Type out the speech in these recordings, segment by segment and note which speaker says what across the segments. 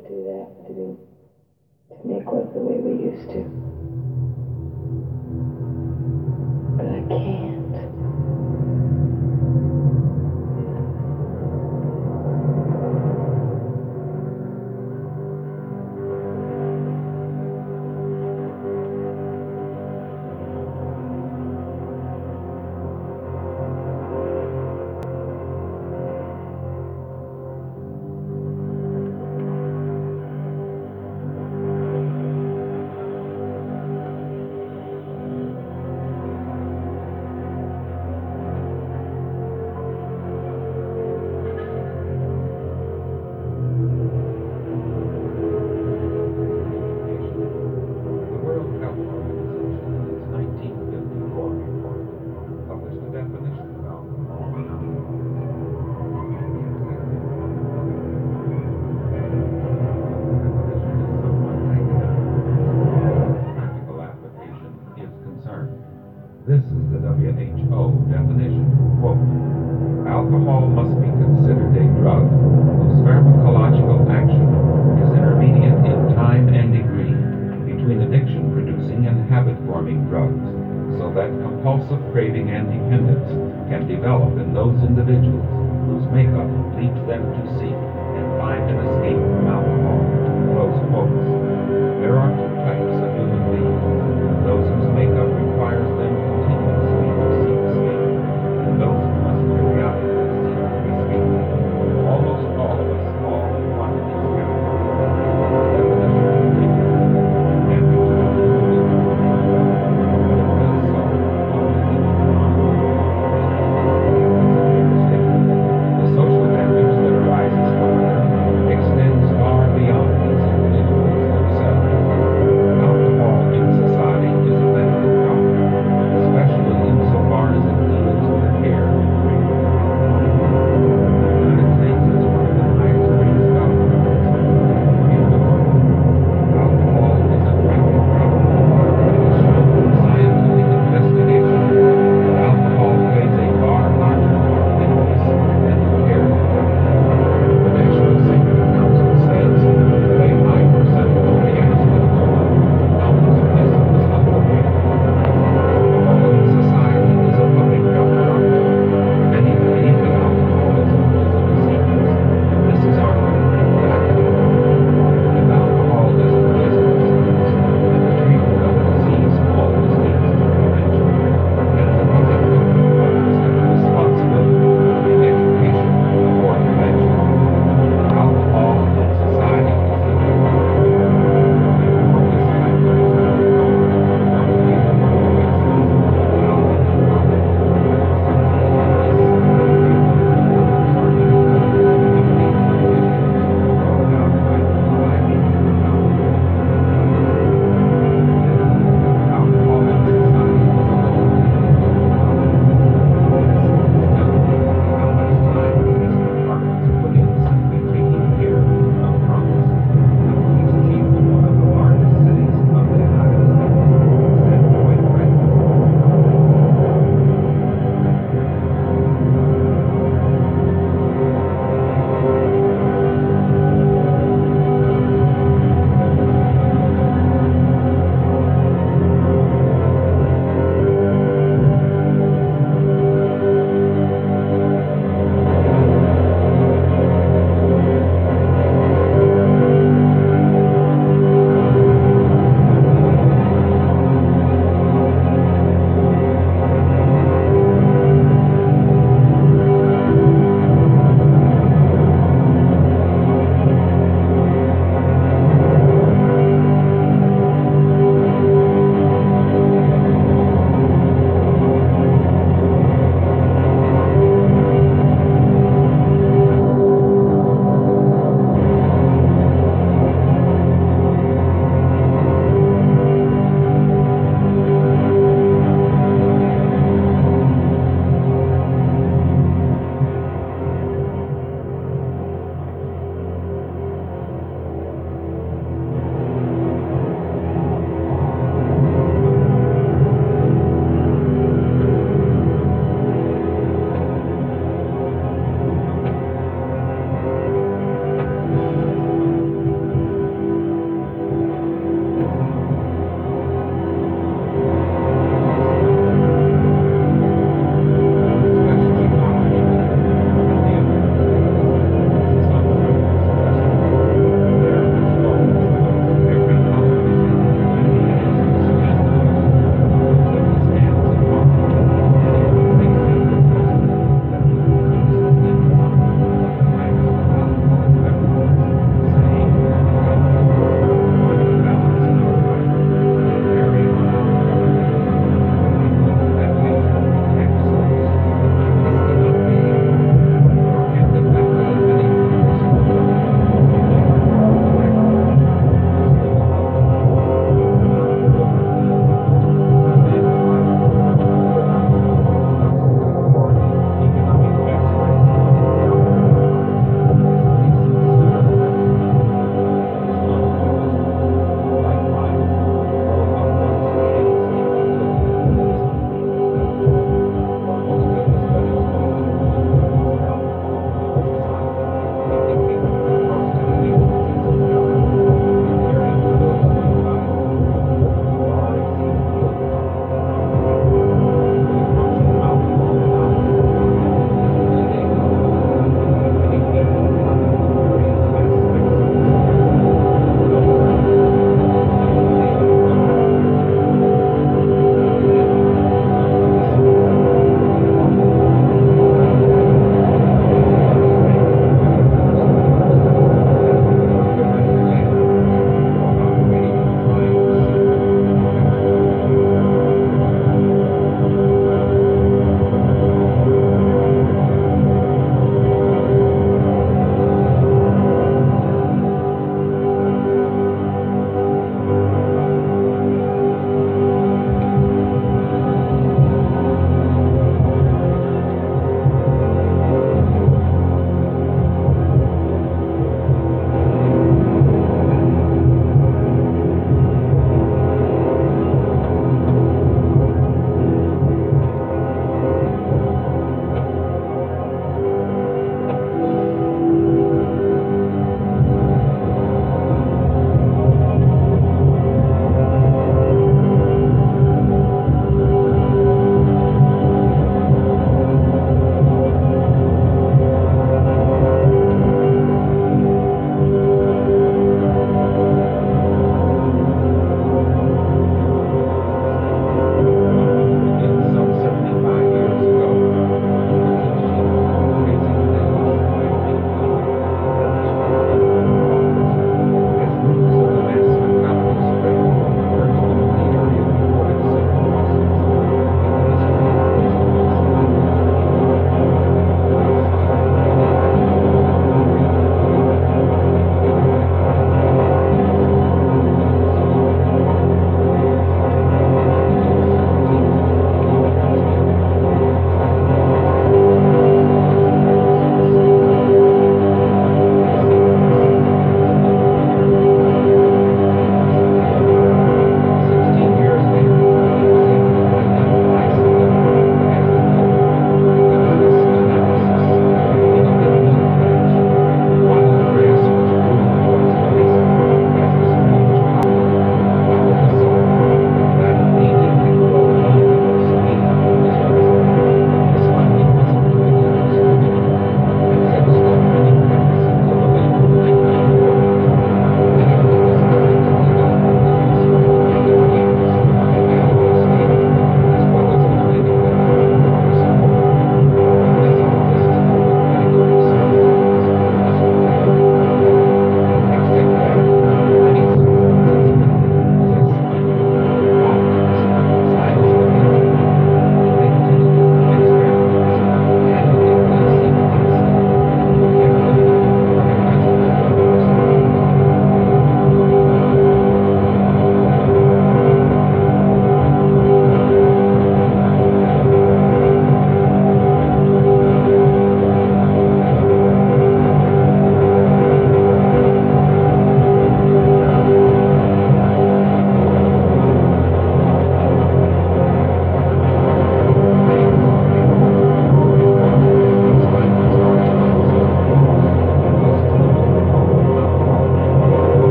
Speaker 1: to do that, to do, to make love the way we used to. But I can't.
Speaker 2: harming drugs, so that compulsive craving and dependence can develop in those individuals whose makeup leads them to seek and find an escape from alcohol. Close quotes. There are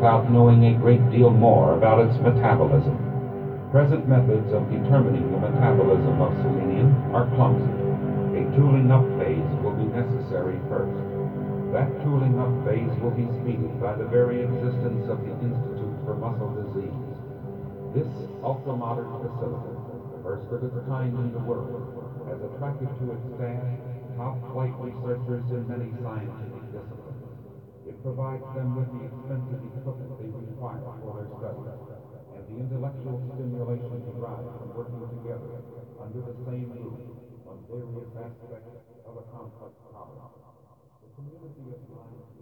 Speaker 2: without knowing a great deal more about its metabolism. Present methods of determining the metabolism of selenium are clumsy. A tooling up phase will be necessary first. That tooling up phase will be speeded by the very existence of the Institute for Muscle Disease. This ultra-modern facility, the first of its kind in the world, has attracted to its staff top-flight researchers in many. It provides them with the expensive equipment they require for their studies and the intellectual stimulation derived from working together under the same roof on various aspects of a complex problem. The community of mind